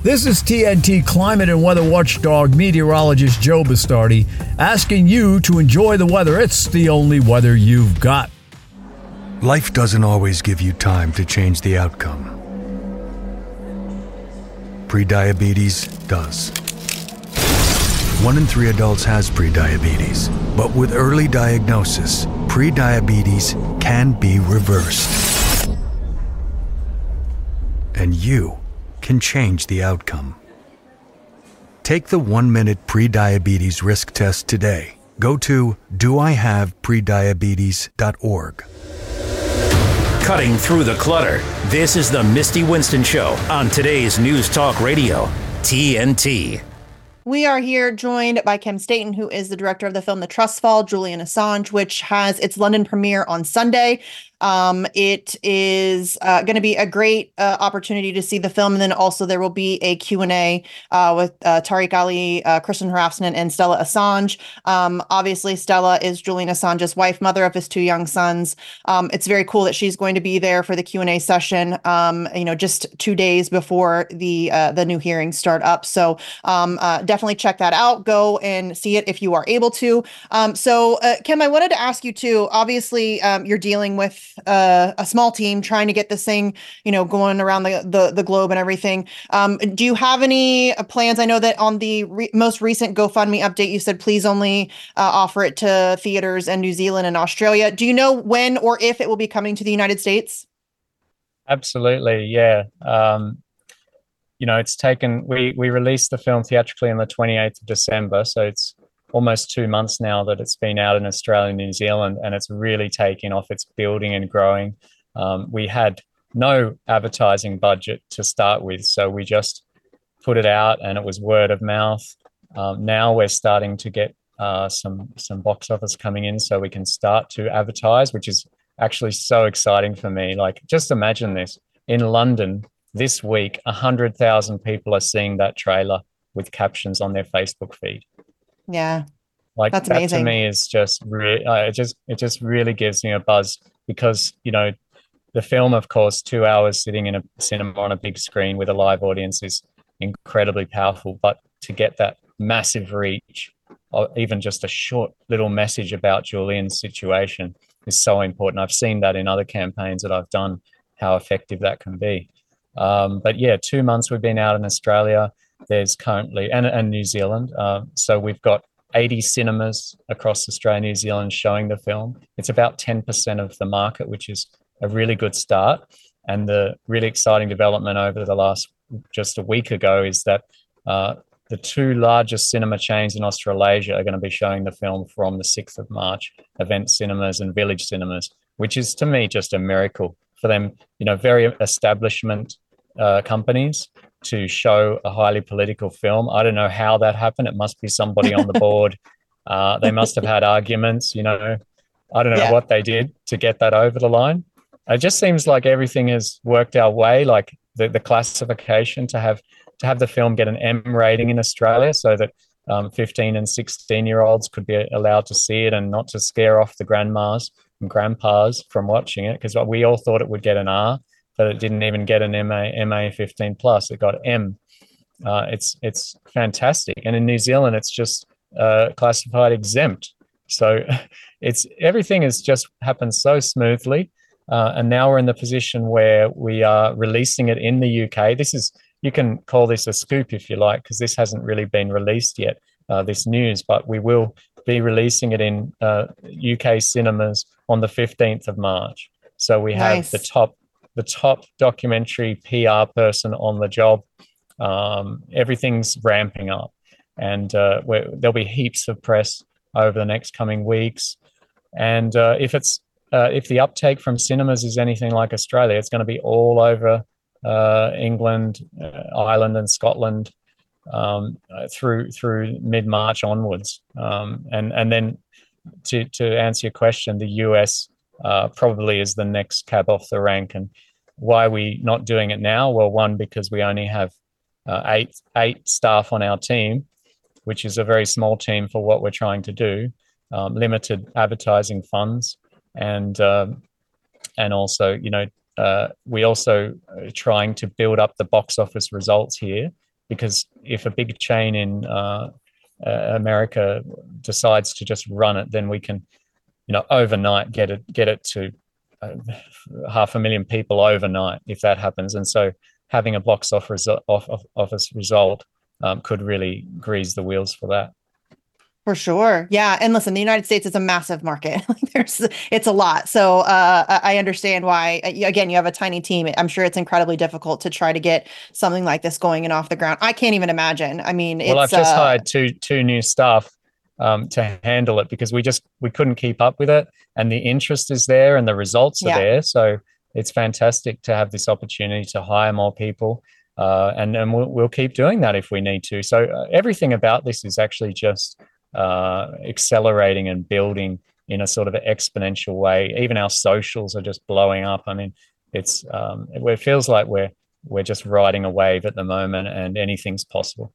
This is TNT climate and weather watchdog meteorologist Joe Bastardi asking you to enjoy the weather. It's the only weather you've got. Life doesn't always give you time to change the outcome. Prediabetes does. One in three adults has prediabetes, but with early diagnosis, prediabetes can be reversed. And you can change the outcome. Take the one minute prediabetes risk test today. Go to doihaveprediabetes.org. Cutting through the clutter. This is the Misty Winston Show on today's News Talk Radio, TNT. We are here joined by Kym Staton, who is the director of the film The Trust Fall, Julian Assange, which has its London premiere on Sunday. Um, it is uh, going to be a great uh, opportunity to see the film, and then also there will be a Q&A uh, with uh, Tariq Ali, uh, Kristinn Hrafnsson, and Stella Assange. Um, obviously, Stella is Julian Assange's wife, mother of his two young sons. Um, it's very cool that she's going to be there for the Q&A session, um, you know, just two days before the uh, the new hearings start up. So um, definitely check that out. Go and see it if you are able to. Um, so, Kym, I wanted to ask you too, obviously, you're dealing with uh, a small team trying to get this thing, you know, going around the the, the globe and everything. Um, do you have any uh, plans? I know that on the re- most recent GoFundMe update, you said please only uh, offer it to theaters in New Zealand and Australia. Do you know when or if it will be coming to the United States? Absolutely, yeah. Um, you know, it's taken. We we released the film theatrically on the twenty eighth of December, so it's almost two months now that it's been out in Australia and New Zealand, and it's really taking off. It's building and growing. Um, we had no advertising budget to start with, so we just put it out, and it was word of mouth. Um, now we're starting to get uh, some some box office coming in, so we can start to advertise, which is actually so exciting for me. Like, just imagine this in London this week, hundred thousand people are seeing that trailer with captions on their Facebook feed. Yeah. Like That's that amazing. to me is just really, uh, it just, it just really gives me a buzz because, you know, the film, of course, two hours sitting in a cinema on a big screen with a live audience is incredibly powerful. But to get that massive reach, or even just a short little message about Julian's situation is so important. I've seen that in other campaigns that I've done, how effective that can be. Um, but yeah, two months we've been out in Australia. There's currently, and, and New Zealand. Uh, so we've got 80 cinemas across Australia, New Zealand showing the film. It's about 10% of the market, which is a really good start. And the really exciting development over the last just a week ago is that uh, the two largest cinema chains in Australasia are going to be showing the film from the 6th of March, Event Cinemas and Village Cinemas, which is to me just a miracle for them, you know, very establishment uh, companies to show a highly political film. I don't know how that happened. It must be somebody on the board. [laughs] Uh, they must have had arguments, you know. I don't know Yeah. what they did to get that over the line. It just seems like everything has worked our way, like the, the classification to have to have the film get an M rating in Australia so that um, 15 and 16 year olds could be allowed to see it and not to scare off the grandmas and grandpas from watching it because we all thought it would get an R but it didn't even get an MA MA 15 plus. It got M. Uh, it's it's fantastic, and in New Zealand, it's just uh, classified exempt. So [laughs] it's everything has just happened so smoothly, uh, and now we're in the position where we are releasing it in the UK. This is you can call this a scoop if you like, because this hasn't really been released yet. Uh, this news, but we will be releasing it in uh, UK cinemas on the 15th of March. So we have Nice. the top the top documentary PR person on the job. Um, everything's ramping up, and uh, there'll be heaps of press over the next coming weeks. And uh, if it's uh, if the uptake from cinemas is anything like Australia, it's going to be all over uh, England, uh, Ireland, and Scotland um, through through mid March onwards. Um, and and then to to answer your question, the US uh, probably is the next cab off the rank. And why are we not doing it now? Well, one because we only have uh, eight eight staff on our team, which is a very small team for what we're trying to do. Um, limited advertising funds, and um, and also you know uh, we also are trying to build up the box office results here because if a big chain in uh, uh, America decides to just run it, then we can, you know, overnight get it get it to uh, half a million people overnight if that happens. And so having a box office office result um, could really grease the wheels for that. For sure. Yeah. And listen, the United States is a massive market. [laughs] There's it's a lot. So uh, I understand why uh, again you have a tiny team. I'm sure it's incredibly difficult to try to get something like this going and off the ground. I can't even imagine. I mean, well, I've just uh, hired two two new staff um, to handle it because we just we couldn't keep up with it and the interest is there and the results are yeah. there. So it's fantastic to have this opportunity to hire more people. Uh, and and we'll, we'll keep doing that if we need to. So uh, everything about this is actually just uh, accelerating and building in a sort of exponential way. Even our socials are just blowing up. I mean, it's um, it feels like we're we're just riding a wave at the moment, and anything's possible.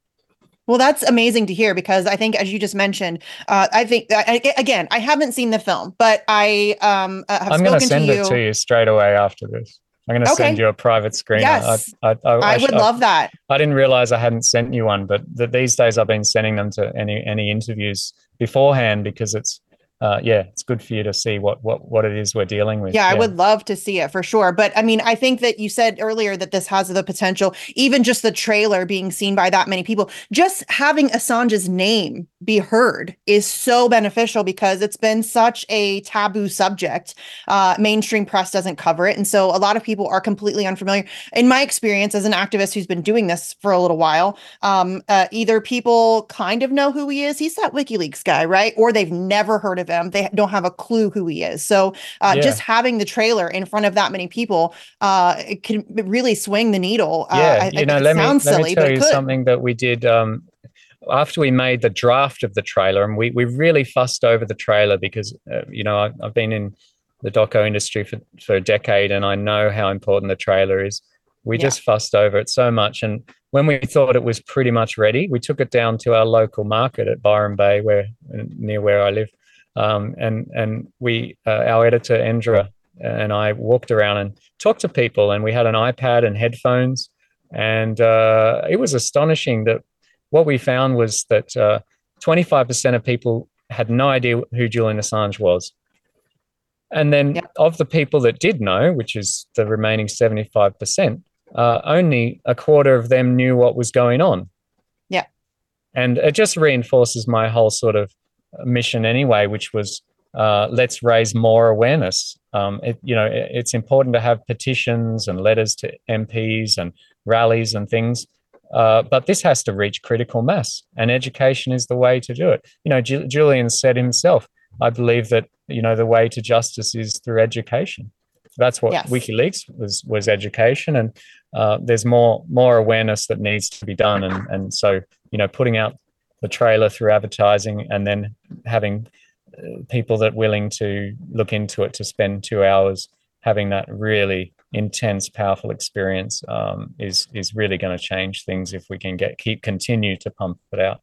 Well, that's amazing to hear because I think, as you just mentioned, uh, I think I, again, I haven't seen the film, but I um, uh, have I'm going to send you. it to you straight away after this. I'm going to okay. send you a private screen. Yes, I, I, I, I would love that. I didn't realize I hadn't sent you one, but the, these days I've been sending them to any any interviews beforehand because it's uh, yeah, it's good for you to see what what what it is we're dealing with. Yeah, yeah, I would love to see it for sure. But I mean, I think that you said earlier that this has the potential, even just the trailer being seen by that many people, just having Assange's name be heard is so beneficial because it's been such a taboo subject. Uh, mainstream press doesn't cover it, and so a lot of people are completely unfamiliar. In my experience as an activist who's been doing this for a little while, um, uh, either people kind of know who he is, he's that WikiLeaks guy, right, or they've never heard of him. They don't have a clue who he is. So uh, yeah. just having the trailer in front of that many people uh, can really swing the needle. Uh, yeah, I, you know, let me, let me tell you something that we did. Um, after we made the draft of the trailer, and we, we really fussed over the trailer because, uh, you know, I, I've been in the doco industry for, for a decade and I know how important the trailer is. We yeah. just fussed over it so much. And when we thought it was pretty much ready, we took it down to our local market at Byron Bay, where near where I live. Um, and and we, uh, our editor Endra and I walked around and talked to people, and we had an iPad and headphones, and uh, it was astonishing that what we found was that 25% uh, of people had no idea who Julian Assange was. And then yep. of the people that did know, which is the remaining 75%, uh, only a quarter of them knew what was going on. Yeah. And it just reinforces my whole sort of mission anyway, which was uh, let's raise more awareness. Um, it, you know, it, it's important to have petitions and letters to MPs and rallies and things, uh, but this has to reach critical mass, and education is the way to do it. You know, Ju- Julian said himself, "I believe that you know the way to justice is through education." That's what yes. WikiLeaks was was education, and uh, there's more more awareness that needs to be done, and and so you know, putting out the trailer through advertising and then having uh, people that willing to look into it to spend two hours having that really intense powerful experience um, is is really going to change things if we can get keep continue to pump it out.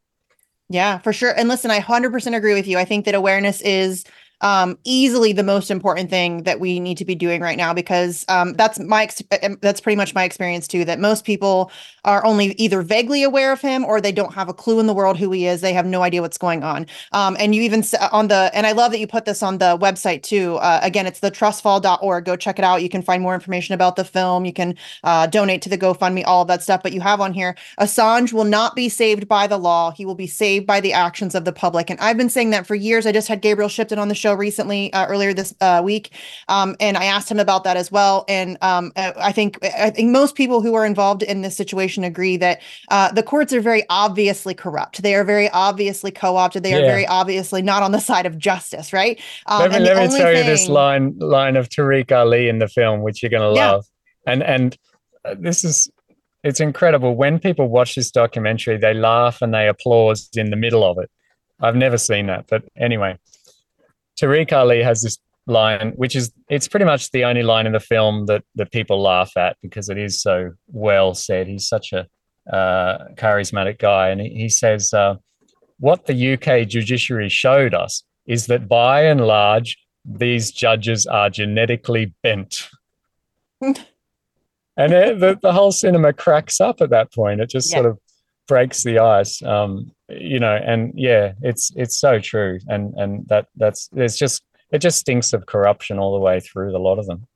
Yeah for sure. And listen i 100% agree with you. I think that awareness is um, easily the most important thing that we need to be doing right now because um, that's my ex- that's pretty much my experience too. That most people are only either vaguely aware of him or they don't have a clue in the world who he is. They have no idea what's going on. Um, and you even on the and I love that you put this on the website too. Uh, again, it's the trustfall.org. Go check it out. You can find more information about the film. You can uh, donate to the GoFundMe, all of that stuff. But you have on here Assange will not be saved by the law. He will be saved by the actions of the public. And I've been saying that for years. I just had Gabriel Shipton on the show recently uh, earlier this uh, week, um, and I asked him about that as well. And um, uh, I think I think most people who are involved in this situation agree that uh, the courts are very obviously corrupt. They are very obviously co-opted. They yeah. are very obviously not on the side of justice, right? Um, let me, let me tell thing... you this line line of Tariq Ali in the film, which you're going to yeah. love, and and uh, this is it's incredible when people watch this documentary they laugh and they applaud in the middle of it i've never seen that but anyway Tariq Ali has this line, which is it's pretty much the only line in the film that that people laugh at because it is so well said. He's such a uh, charismatic guy, and he, he says, uh, "What the UK judiciary showed us is that by and large, these judges are genetically bent." [laughs] and it, the, the whole cinema cracks up at that point. It just yeah. sort of breaks the ice, um, you know. And yeah, it's it's so true, and and that that's it's just it just stinks of corruption all the way through a lot of them.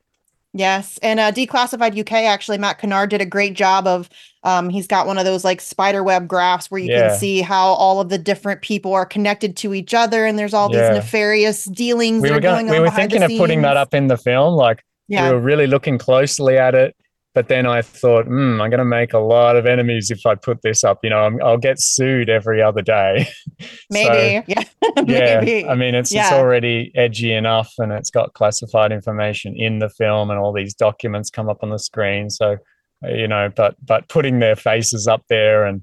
Yes, and uh, Declassified UK actually, Matt Kennard did a great job of. Um, he's got one of those like spider web graphs where you yeah. can see how all of the different people are connected to each other, and there's all yeah. these nefarious dealings. We were, going, we were thinking of putting that up in the film, like yeah. we were really looking closely at it but then I thought, hmm, I'm going to make a lot of enemies if I put this up. You know, i will get sued every other day. [laughs] Maybe, so, yeah, [laughs] yeah. I mean, it's yeah. it's already edgy enough, and it's got classified information in the film, and all these documents come up on the screen. So, you know, but but putting their faces up there, and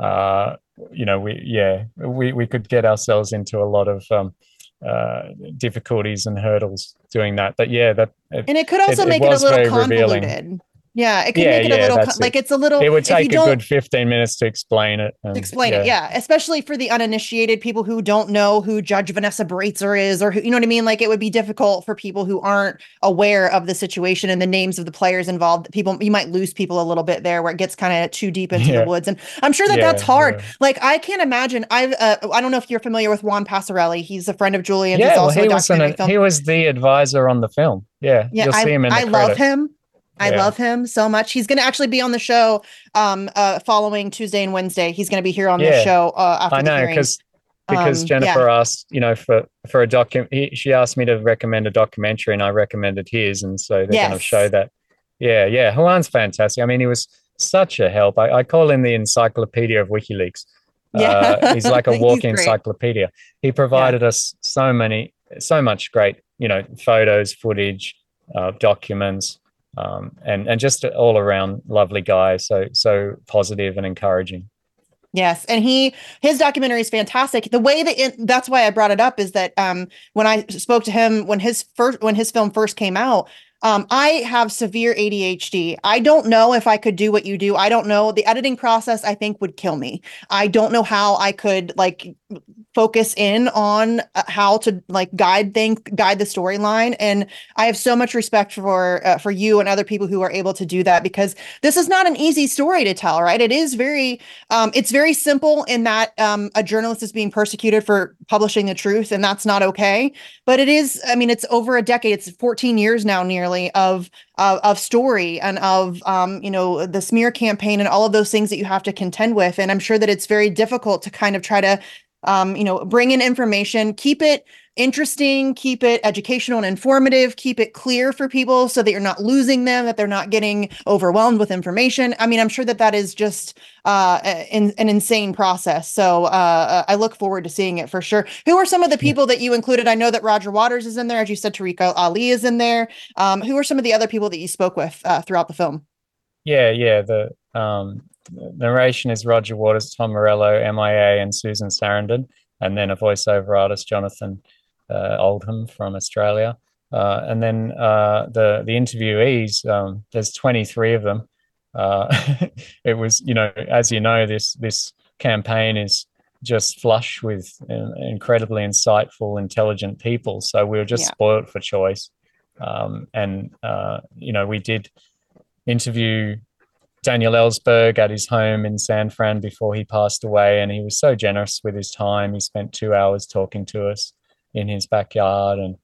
uh, you know, we yeah, we we could get ourselves into a lot of um, uh, difficulties and hurdles doing that. But yeah, that and it could also it, make it, it a little convoluted. Revealing. Yeah, it could yeah, make it yeah, a little con- like it's a little. It would take a good fifteen minutes to explain it. And, explain yeah. it, yeah, especially for the uninitiated people who don't know who Judge Vanessa Baraitser is, or who you know what I mean. Like it would be difficult for people who aren't aware of the situation and the names of the players involved. People, you might lose people a little bit there, where it gets kind of too deep into the woods, and I'm sure that that's hard. Like I can't imagine. I uh, I don't know if you're familiar with Juan Passarelli. He's a friend of Julian. Yeah, well, he was an, he was the advisor on the film. Yeah, You'll see him in the yeah, I, I love him. I yeah. love him so much. He's going to actually be on the show um uh following Tuesday and Wednesday. He's going to be here on yeah. the show uh after I know because because um, Jennifer yeah. asked, you know, for for a document she asked me to recommend a documentary and I recommended his and so they're yes. going to show that. Yeah, yeah. Juan's fantastic. I mean, he was such a help. I, I call him the encyclopedia of WikiLeaks. [laughs] Yeah. Uh, he's like a [laughs] walking encyclopedia. He provided us so many so much great, you know, photos, footage, uh, documents, um, and and just all around lovely guy. So so positive and encouraging. Yes, and he his documentary is fantastic. The way that it, that's why I brought it up is that um, when I spoke to him when his first when his film first came out, um, I have severe ADHD. I don't know if I could do what you do. I don't know. The editing process, I think, would kill me. I don't know how I could like focus in on uh, how to like guide things, guide the storyline. And I have so much respect for uh, for you and other people who are able to do that because this is not an easy story to tell, right? It is very, um, it's very simple in that um, a journalist is being persecuted for publishing the truth, and that's not okay. But it is, I mean, it's over a decade. It's 14 years now, nearly of uh, of story and of um, you know the smear campaign and all of those things that you have to contend with. And I'm sure that it's very difficult to kind of try to um, you know bring in information, keep it interesting, keep it educational and informative, keep it clear for people so that you're not losing them, that they're not getting overwhelmed with information. I mean, I'm sure that that is just uh, an, an insane process. So uh, I look forward to seeing it for sure. Who are some of the people that you included? I know that Roger Waters is in there, as you said, Tariq Ali is in there. Um, who are some of the other people that you spoke with uh, throughout the film? Yeah, yeah. The um, narration is Roger Waters, Tom Morello, MIA, and Susan Sarandon, and then a voiceover artist, Jonathan uh, Oldham from Australia. Uh, and then uh, the the interviewees, um, there's 23 of them. [laughs] it was, you know, as you know, this this campaign is just flush with incredibly insightful, intelligent people. So we were just yeah. spoiled for choice. Um, and uh, you know, we did interview Daniel Ellsberg at his home in San Fran before he passed away, and he was so generous with his time. He spent two hours talking to us in his backyard and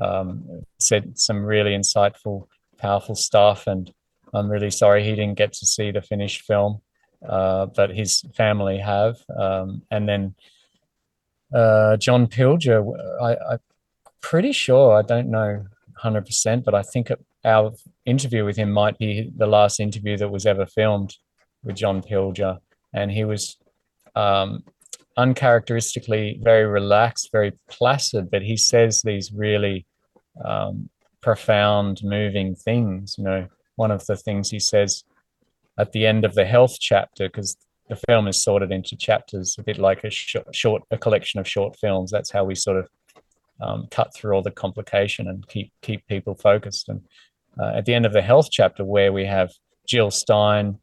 um, said some really insightful, powerful stuff. And I'm really sorry he didn't get to see the finished film, uh, but his family have. Um, and then uh, John Pilger, I, am pretty sure, I don't know 100%, but I think our interview with him might be the last interview that was ever filmed with John Pilger. And he was um, uncharacteristically very relaxed, very placid, but he says these really um, profound, moving things. You know, one of the things he says at the end of the health chapter, because the film is sorted into chapters, a bit like a sh- short, a collection of short films. That's how we sort of um, cut through all the complication and keep keep people focused. And uh, at the end of the health chapter, where we have Jill Stein,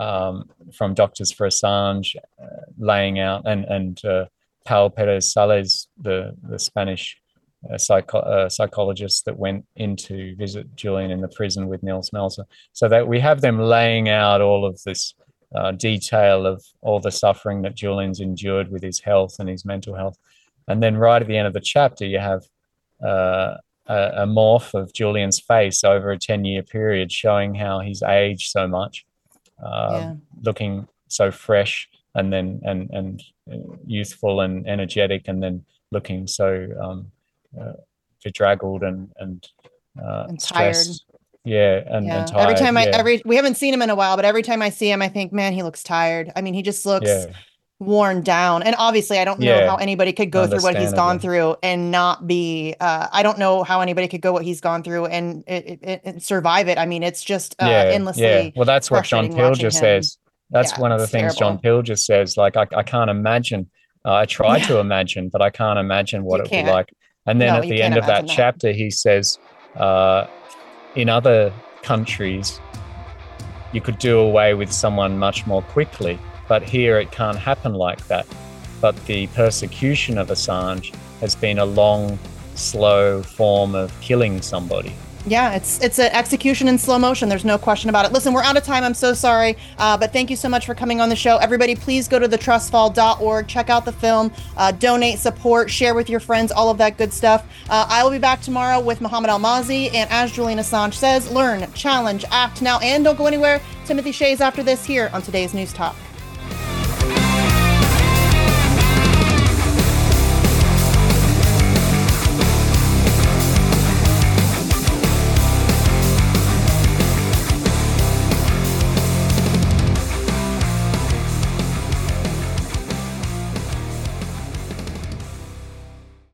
um, from Doctors for Assange, uh, laying out and and uh, Pau Perez Sales, the the Spanish uh, psycho- uh, psychologist that went in to visit Julian in the prison with Nils Melzer. So that we have them laying out all of this detail of all the suffering that Julian's endured with his health and his mental health. And then right at the end of the chapter, you have a, a morph of Julian's face over a 10 year period, showing how he's aged so much, uh, Yeah. looking so fresh and then and and youthful and energetic, and then looking so um, uh, bedraggled and and, uh, And tired. stressed. Yeah, and, yeah. and tired. every time I every we haven't seen him in a while, but every time I see him, I think, man, he looks tired. I mean, he just looks Yeah. Worn down. And obviously, I don't know Yeah. how anybody could go through what he's gone through and not be. Uh, I don't know how anybody could go what he's gone through and it, it, it- survive it. I mean, it's just uh, endlessly. Well, that's what John Pilger says. That's Yeah, one of the things John Pilger says. Like, I, I can't imagine. Uh, I try to imagine, but I can't imagine what You it would be like. And then No, at the end of that that. chapter, he says, uh, in other countries, you could do away with someone much more quickly, but here it can't happen like that. But the persecution of Assange has been a long, slow form of killing somebody. Yeah, it's it's an execution in slow motion. There's no question about it. Listen, we're out of time. I'm so sorry, uh, but thank you so much for coming on the show. Everybody, please go to thetrustfall.org, check out the film, uh, donate, support, share with your friends, all of that good stuff. Uh, I will be back tomorrow with Muhammad Almazi, and as Julian Assange says, learn, challenge, act now, and don't go anywhere. Timothy Shays after this here on today's News Talk.